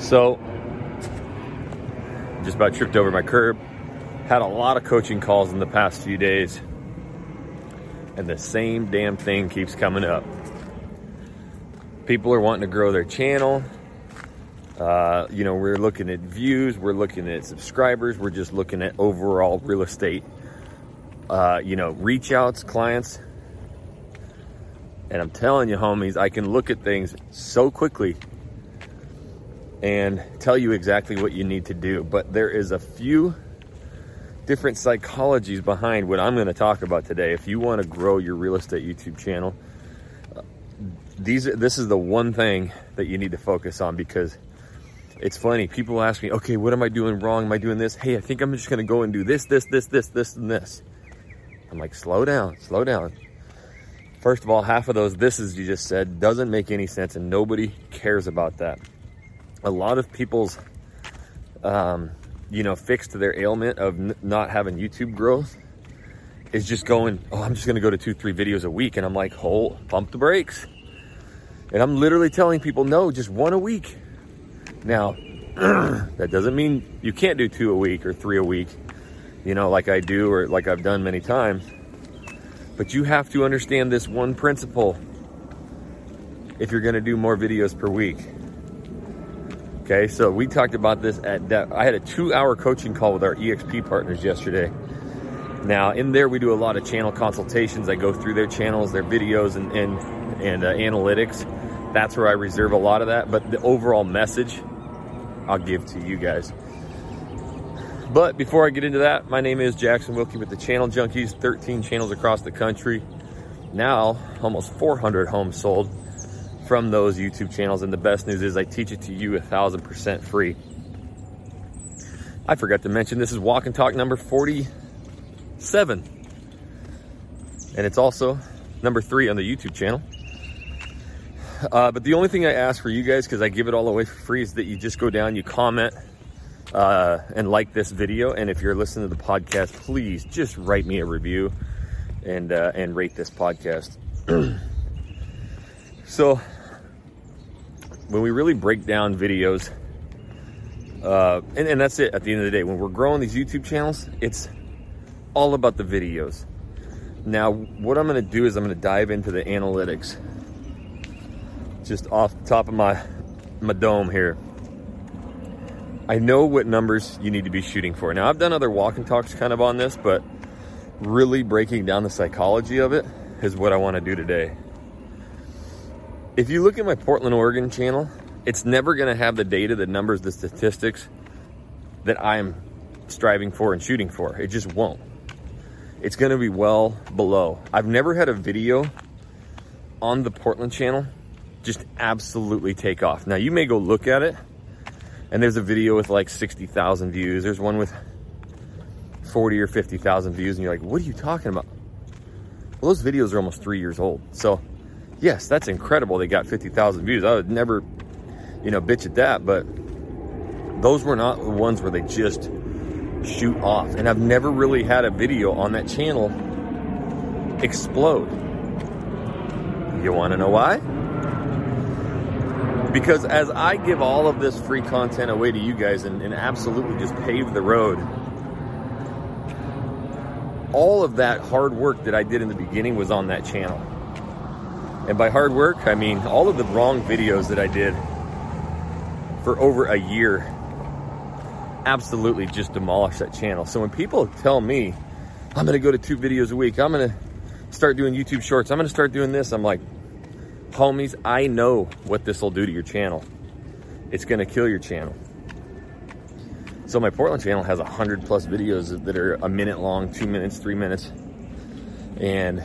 So, just about tripped over my curb. Had a lot of coaching calls in the past few days, and the same damn thing keeps coming up. People are wanting to grow their channel. Uh, you know, we're looking at views, we're looking at subscribers, we're just looking at overall real estate, uh, you know, reach outs, clients. And I'm telling you, homies, I can look at things so quickly and tell you exactly what you need to do. But there is a few different psychologies behind what I'm going to talk about today. If you want to grow your real estate YouTube channel, these this is the one thing that you need to focus on because it's funny. People ask me, "Okay, what am I doing wrong? Am I doing this? Hey, I think I'm just going to go and do this, this, this, this, this, and this." I'm like, "Slow down, slow down." First of all, half of those this is you just said doesn't make any sense, and nobody cares about that a lot of people's, um, you know, fix to their ailment of n- not having YouTube growth is just going, oh, I'm just going to go to two, three videos a week. And I'm like, hold, pump the brakes. And I'm literally telling people, no, just one a week. Now, that doesn't mean you can't do two a week or three a week, you know, like I do or like I've done many times. But you have to understand this one principle if you're going to do more videos per week. Okay, so we talked about this at depth. I had a two hour coaching call with our EXP partners yesterday. Now, in there, we do a lot of channel consultations. I go through their channels, their videos, and, and, and uh, analytics. That's where I reserve a lot of that. But the overall message, I'll give to you guys. But before I get into that, my name is Jackson Wilkey with the Channel Junkies, 13 channels across the country. Now, almost 400 homes sold from those YouTube channels. And the best news is I teach it to you a thousand percent free. I forgot to mention this is Walk and Talk number 47. And it's also number three on the YouTube channel. Uh, but the only thing I ask for you guys, because I give it all away for free, is that you just go down, you comment, uh, and like this video. And if you're listening to the podcast, please just write me a review and uh, and rate this podcast. so when we really break down videos, uh, and, and that's it at the end of the day. When we're growing these YouTube channels, it's all about the videos. Now, what I'm going to do is I'm going to dive into the analytics just off the top of my, my dome here. I know what numbers you need to be shooting for. Now, I've done other walk and talks kind of on this, but really breaking down the psychology of it is what I want to do today. If you look at my Portland, Oregon channel, it's never going to have the data, the numbers, the statistics that I'm striving for and shooting for. It just won't. It's going to be well below. I've never had a video on the Portland channel just absolutely take off. Now, you may go look at it, and there's a video with like 60,000 views. There's one with 40 or 50,000 views, and you're like, what are you talking about? Well, those videos are almost three years old. So, yes, that's incredible. They got 50,000 views. I would never, you know, bitch at that, but those were not the ones where they just shoot off. And I've never really had a video on that channel explode. You want to know why? Because as I give all of this free content away to you guys and, and absolutely just pave the road, all of that hard work that I did in the beginning was on that channel. And by hard work, I mean all of the wrong videos that I did for over a year absolutely just demolished that channel. So when people tell me, I'm to go to two videos a week, I'm to start doing YouTube shorts, I'm to start doing this, I'm like, homies, I know what this will do to your channel. It's to kill your channel. So my Portland channel has a hundred plus videos that are a minute long, two minutes, three minutes. And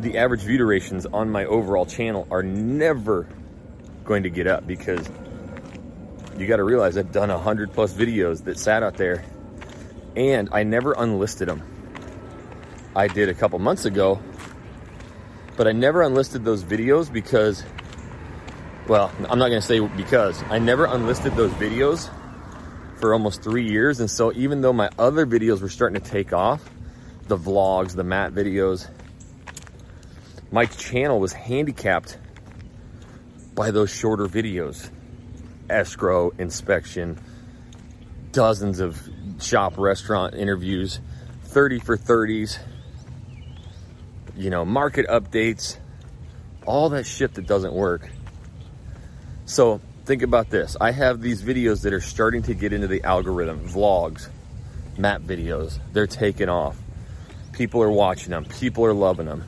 the average view durations on my overall channel are never going to get up because you got to realize I've done a hundred plus videos that sat out there and I never unlisted them. I did a couple months ago, but I never unlisted those videos because, well, I'm not going to say because I never unlisted those videos for almost three years. And so even though my other videos were starting to take off, the vlogs, the mat videos, my channel was handicapped by those shorter videos. escrow, inspection, dozens of shop restaurant interviews, 30 for 30s, you know, market updates, all that shit that doesn't work. So think about this. I have these videos that are starting to get into the algorithm, vlogs, map videos. They're taking off. People are watching them. People are loving them.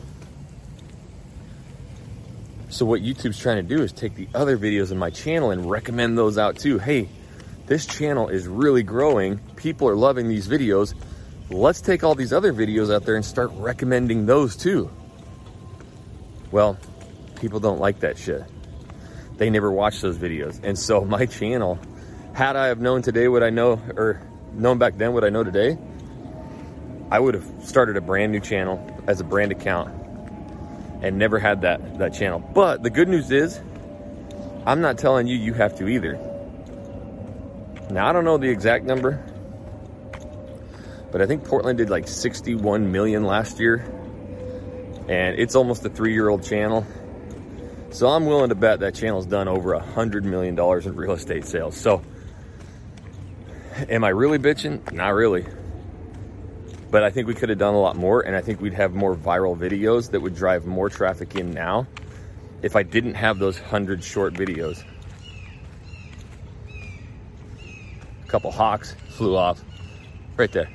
So what YouTube's trying to do is take the other videos in my channel and recommend those out too. Hey, this channel is really growing. People are loving these videos. Let's take all these other videos out there and start recommending those too. Well, people don't like that shit. They never watch those videos. And so my channel, had I have known today what I know, or known back then what I know today, I would have started a brand new channel as a brand account and never had that, that channel. But the good news is, I'm not telling you you have to either. Now, I don't know the exact number, but I think Portland did like 61 million last year, and it's almost a three year old channel. So I'm willing to bet that channel's done over a hundred million dollars in real estate sales. So am I really bitching? Not really but I think we could have done a lot more and I think we'd have more viral videos that would drive more traffic in now if I didn't have those 100 short videos. A couple hawks flew off right there.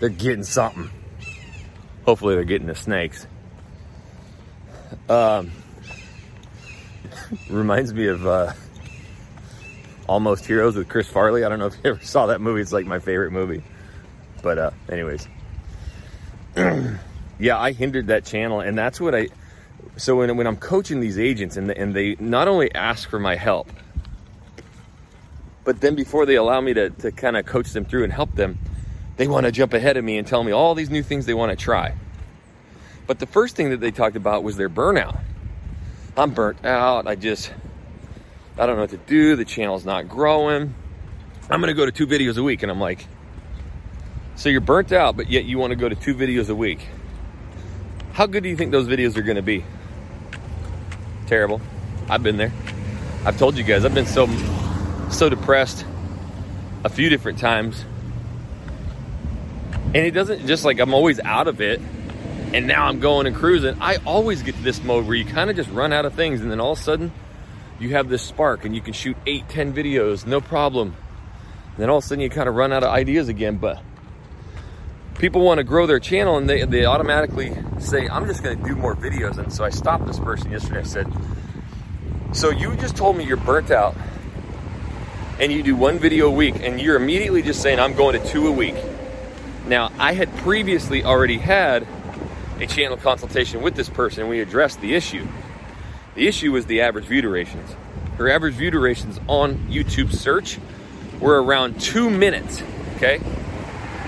They're getting something. Hopefully they're getting the snakes. Um, reminds me of uh, Almost Heroes with Chris Farley. I don't know if you ever saw that movie. It's like my favorite movie. But uh, anyways, yeah, I hindered that channel, and that's what I. So when when I'm coaching these agents, and and they not only ask for my help, but then before they allow me to to kind of coach them through and help them, they want to jump ahead of me and tell me all these new things they want to try. But the first thing that they talked about was their burnout. I'm burnt out. I just I don't know what to do. The channel's not growing. I'm going to go to two videos a week. And I'm like, so you're burnt out, but yet you want to go to two videos a week. How good do you think those videos are going to be? Terrible. I've been there. I've told you guys, I've been so, so depressed a few different times. And it doesn't just like I'm always out of it and now I'm going and cruising. I always get to this mode where you kind of just run out of things and then all of a sudden you have this spark and you can shoot eight, 10 videos, no problem. And then all of a sudden you kind of run out of ideas again. But people want to grow their channel and they, they automatically say, I'm just going to do more videos. And so I stopped this person yesterday. I said, So you just told me you're burnt out and you do one video a week and you're immediately just saying, I'm going to two a week. Now, I had previously already had a channel consultation with this person. And we addressed the issue. The issue was the average view durations. Her average view durations on YouTube search were around two minutes, okay?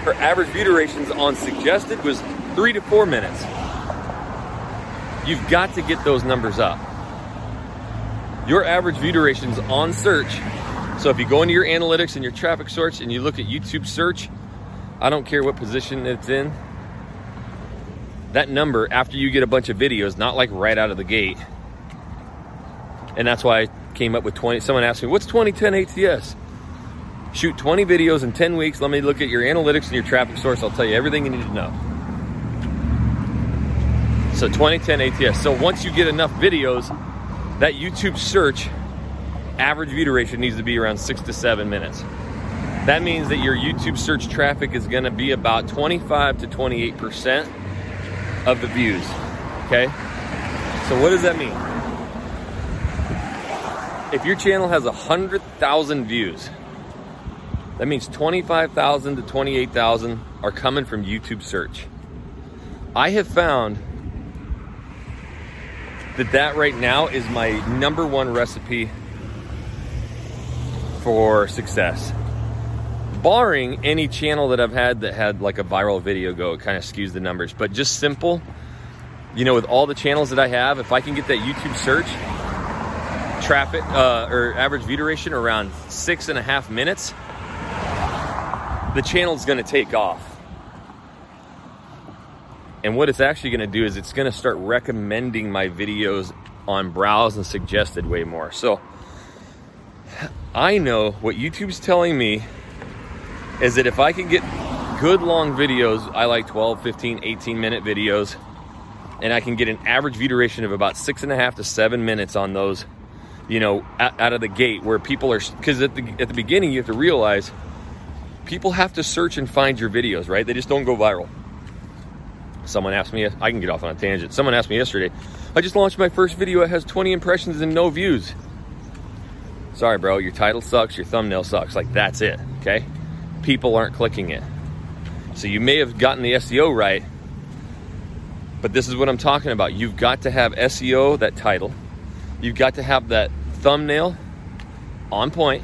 Her average view durations on suggested was three to four minutes. You've got to get those numbers up. Your average view durations on search. So if you go into your analytics and your traffic source and you look at YouTube search, I don't care what position it's in, that number after you get a bunch of videos, not like right out of the gate, and that's why I came up with 20. Someone asked me, what's 2010 ATS? Shoot 20 videos in 10 weeks. Let me look at your analytics and your traffic source. I'll tell you everything you need to know. So 2010 ATS. So once you get enough videos, that YouTube search average view duration needs to be around six to seven minutes. That means that your YouTube search traffic is going to be about 25 to 28% of the views. Okay? So what does that mean? If your channel has 100,000 views, that means 25,000 to 28,000 are coming from YouTube search. I have found that that right now is my number one recipe for success. Barring any channel that I've had that had like a viral video go, it kind of skews the numbers. But just simple, you know, with all the channels that I have, if I can get that YouTube search, traffic uh, or average view duration around six and a half minutes, the channel is going to take off. And what it's actually going to do is it's going to start recommending my videos on browse and suggested way more. So I know what YouTube's telling me is that if I can get good long videos, I like 12, 15, 18 minute videos, and I can get an average view duration of about six and a half to seven minutes on those, you know, out, of the gate where people are, because at the, at the beginning, you have to realize people have to search and find your videos, right? They just don't go viral. Someone asked me, I can get off on a tangent. Someone asked me yesterday, I just launched my first video. It has 20 impressions and no views. Sorry, bro, your title sucks, your thumbnail sucks. Like, that's it, okay? People aren't clicking it. So you may have gotten the SEO right, but this is what I'm talking about. You've got to have SEO, that title. You've got to have that thumbnail on point,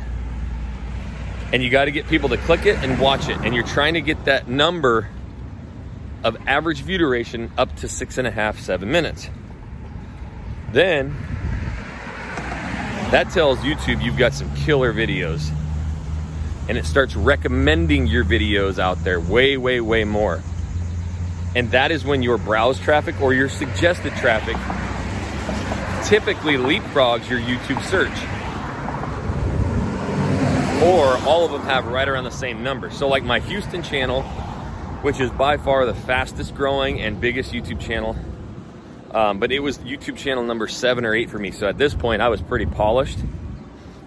and you got to get people to click it and watch it. And you're trying to get that number of average view duration up to six and a half, seven minutes. Then that tells YouTube you've got some killer videos. And it starts recommending your videos out there way, way, way more. And that is when your browse traffic or your suggested traffic typically leapfrogs your YouTube search. Or all of them have right around the same number. So, like my Houston channel, which is by far the fastest growing and biggest YouTube channel um, but it was YouTube channel number seven or eight for me. So at this point, I was pretty polished.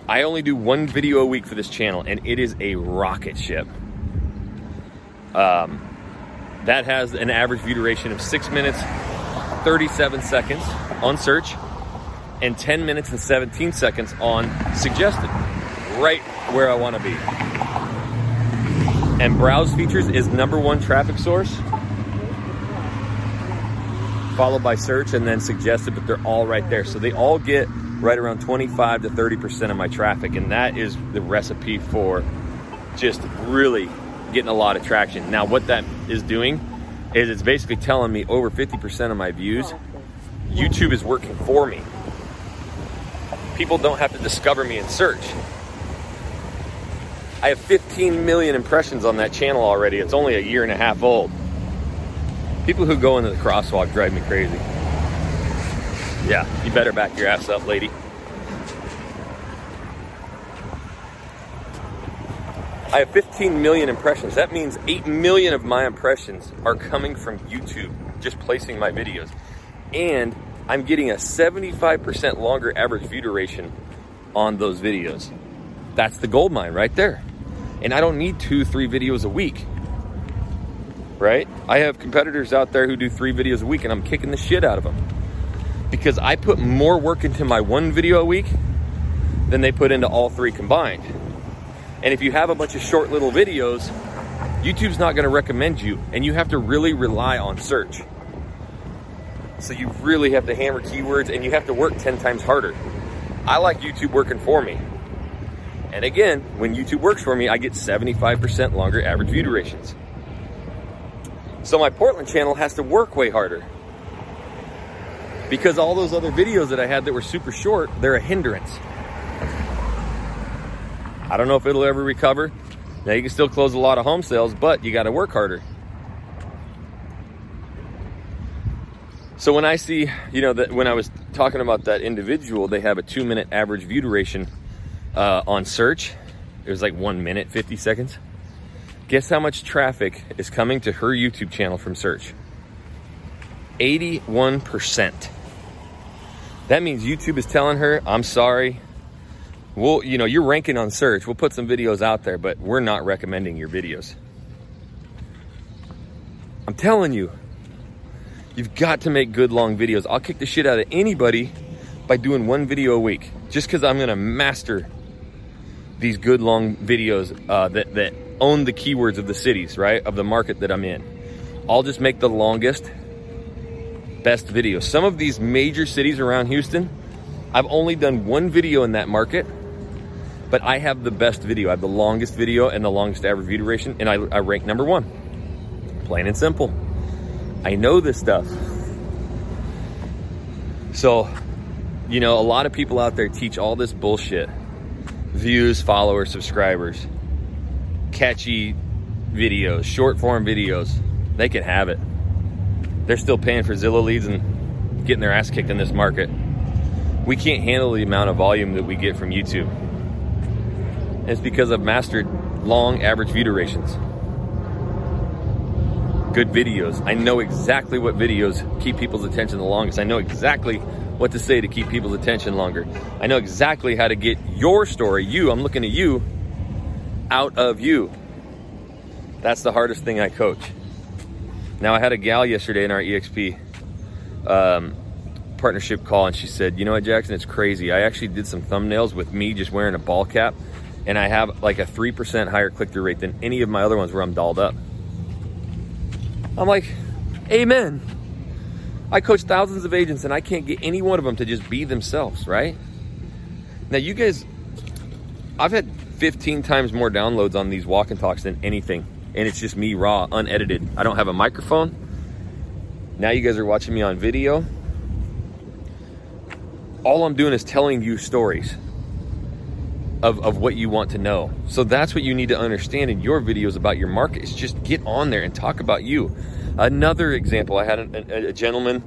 I only do one video a week for this channel, and it is a rocket ship. Um, that has an average view duration of six minutes, 37 seconds on search, and 10 minutes and 17 seconds on suggested. Right where I want to be. And browse features is number one traffic source followed by search and then suggested, but they're all right there. So they all get right around 25 to 30% of my traffic. And that is the recipe for just really getting a lot of traction. Now, what that is doing is it's basically telling me over 50% of my views, oh, YouTube is working for me. People don't have to discover me in search. I have 15 million impressions on that channel already. It's only a year and a half old. People who go into the crosswalk drive me crazy. Yeah, you better back your ass up, lady. I have 15 million impressions. That means 8 million of my impressions are coming from YouTube, just placing my videos. And I'm getting a 75% longer average view duration on those videos. That's the gold mine right there. And I don't need two, three videos a week right? I have competitors out there who do three videos a week and I'm kicking the shit out of them because I put more work into my one video a week than they put into all three combined. And if you have a bunch of short little videos, YouTube's not going to recommend you and you have to really rely on search. So you really have to hammer keywords and you have to work 10 times harder. I like YouTube working for me. And again, when YouTube works for me, I get 75% longer average view durations. So my Portland channel has to work way harder. Because all those other videos that I had that were super short, they're a hindrance. I don't know if it'll ever recover. Now you can still close a lot of home sales, but you got to work harder. So when I see, you know, that when I was talking about that individual, they have a two minute average view duration uh, on search. It was like one minute, 50 seconds. Guess how much traffic is coming to her YouTube channel from search? 81%. That means YouTube is telling her, I'm sorry. We'll, you know, you're ranking on search. We'll put some videos out there, but we're not recommending your videos. I'm telling you, you've got to make good long videos. I'll kick the shit out of anybody by doing one video a week just because I'm going to master these good long videos uh, that, that own the keywords of the cities, right? Of the market that I'm in. I'll just make the longest, best video. Some of these major cities around Houston, I've only done one video in that market, but I have the best video. I have the longest video and the longest average view duration, and I, I rank number one. Plain and simple. I know this stuff. So, you know, a lot of people out there teach all this bullshit views, followers, subscribers catchy videos, short form videos, they can have it. They're still paying for Zillow leads and getting their ass kicked in this market. we can't handle the amount of volume that we get from YouTube. It's because I've mastered long average view durations. Good videos. I know exactly what videos keep people's attention the longest. I know exactly what to say to keep people's attention longer. I know exactly how to get your story, you, I'm looking at you, out of you. That's the hardest thing I coach. Now, I had a gal yesterday in our EXP um, partnership call, and she said, You know what, Jackson, it's crazy. I actually did some thumbnails with me just wearing a ball cap, and I have like a 3% higher click through rate than any of my other ones where I'm dolled up. I'm like, Amen. I coach thousands of agents and I can't get any one of them to just be themselves, right? Now, you guys, I've had 15 times more downloads on these walk and talks than anything. And it's just me raw, unedited. I don't have a microphone. Now you guys are watching me on video. All I'm doing is telling you stories of, of what you want to know. So that's what you need to understand in your videos about your market is just get on there and talk about you. Another example, I had a, a, gentleman,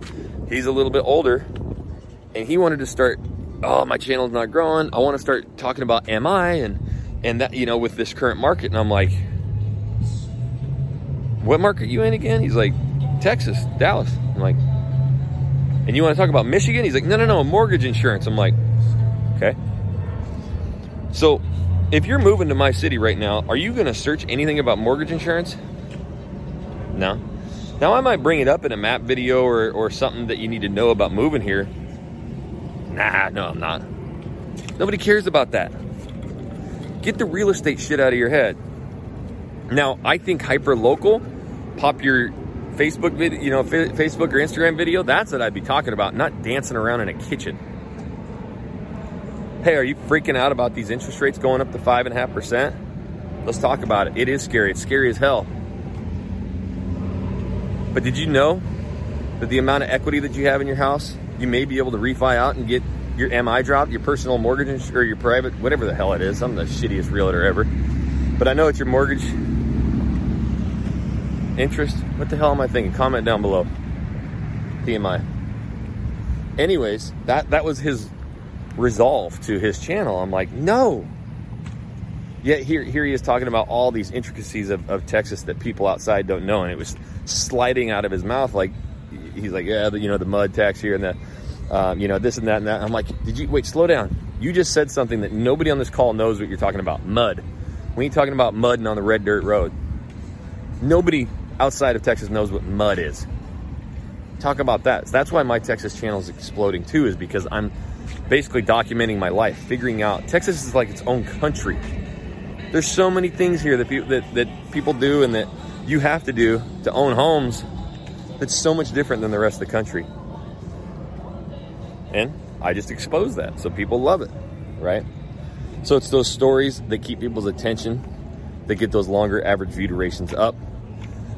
he's a little bit older, and he wanted to start, oh, my channel's not growing. I want to start talking about MI and and that, you know, with this current market. And I'm like, what market you in again? He's like, Texas, Dallas. I'm like, and you want to talk about Michigan? He's like, no, no, no, mortgage insurance. I'm like. So if you're moving to my city right now, are you going to search anything about mortgage insurance? No. Now, I might bring it up in a map video or, or something that you need to know about moving here. Nah, no, I'm not. Nobody cares about that. Get the real estate shit out of your head. Now, I think hyper local, pop your Facebook video, you know, Facebook or Instagram video, that's what I'd be talking about, not dancing around in a kitchen. Hey, are you freaking out about these interest rates going up to five and a half percent? Let's talk about it. It is scary. It's scary as hell. But did you know that the amount of equity that you have in your house, you may be able to refi out and get your MI dropped, your personal mortgage or your private, whatever the hell it is. I'm the shittiest realtor ever. But I know it's your mortgage interest. What the hell am I thinking? Comment down below. PMI. Anyways, that that was his resolve to his channel. I'm like, no. Yet here here he is talking about all these intricacies of, of Texas that people outside don't know, and it was sliding out of his mouth like he's like, yeah, you know, the mud tax here and the, um, you know, this and that and that. I'm like, did you wait? Slow down. You just said something that nobody on this call knows what you're talking about. Mud. We ain't talking about mudding on the red dirt road. Nobody outside of Texas knows what mud is. Talk about that. So that's why my Texas channel is exploding too, is because I'm basically documenting my life, figuring out Texas is like its own country. There's so many things here that people that, that people do and that you have to do to own homes that's so much different than the rest of the country. And I just expose that. So people love it, right? So it's those stories that keep people's attention, that get those longer average view durations up,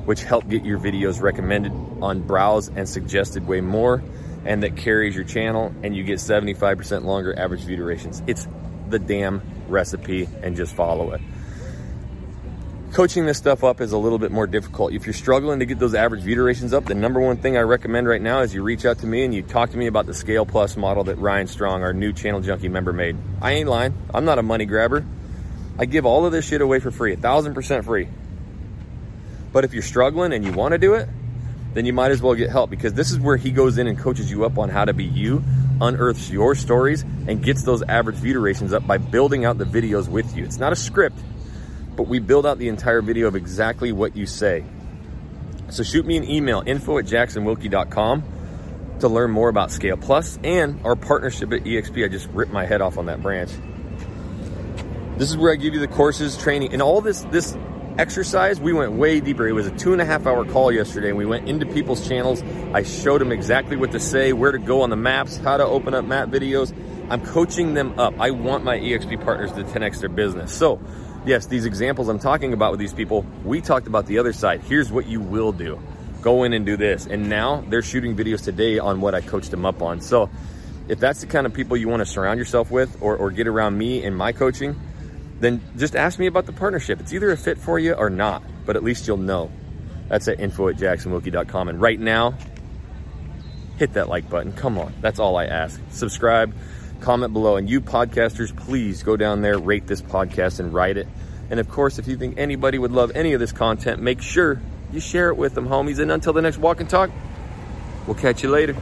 which help get your videos recommended on browse and suggested way more, and that carries your channel and you get 75% longer average view durations. It's the damn recipe and just follow it coaching this stuff up is a little bit more difficult. If you're struggling to get those average view durations up, the number one thing I recommend right now is you reach out to me and you talk to me about the Scale Plus model that Ryan Strong, our new Channel Junkie member, made. I ain't lying. I'm not a money grabber. I give all of this shit away for free, a thousand percent free. But if you're struggling and you want to do it, then you might as well get help because this is where he goes in and coaches you up on how to be you, unearths your stories, and gets those average view durations up by building out the videos with you. It's not a script but we build out the entire video of exactly what you say. So shoot me an email, info at jacksonwilkey.com to learn more about Scale Plus and our partnership at EXP. I just ripped my head off on that branch. This is where I give you the courses, training, and all this this exercise, we went way deeper. It was a two and a half hour call yesterday, and we went into people's channels. I showed them exactly what to say, where to go on the maps, how to open up map videos. I'm coaching them up. I want my EXP partners to 10x their business. So yes, these examples I'm talking about with these people, we talked about the other side. Here's what you will do. Go in and do this. And now they're shooting videos today on what I coached them up on. So if that's the kind of people you want to surround yourself with or, or get around me in my coaching, then just ask me about the partnership. It's either a fit for you or not, but at least you'll know. That's at info at jacksonwilkey.com. And right now, hit that like button. Come on, that's all I ask. Subscribe, comment below, and you podcasters, please go down there, rate this podcast, and write it. And of course, if you think anybody would love any of this content, make sure you share it with them, homies. And until the next walk and talk, we'll catch you later.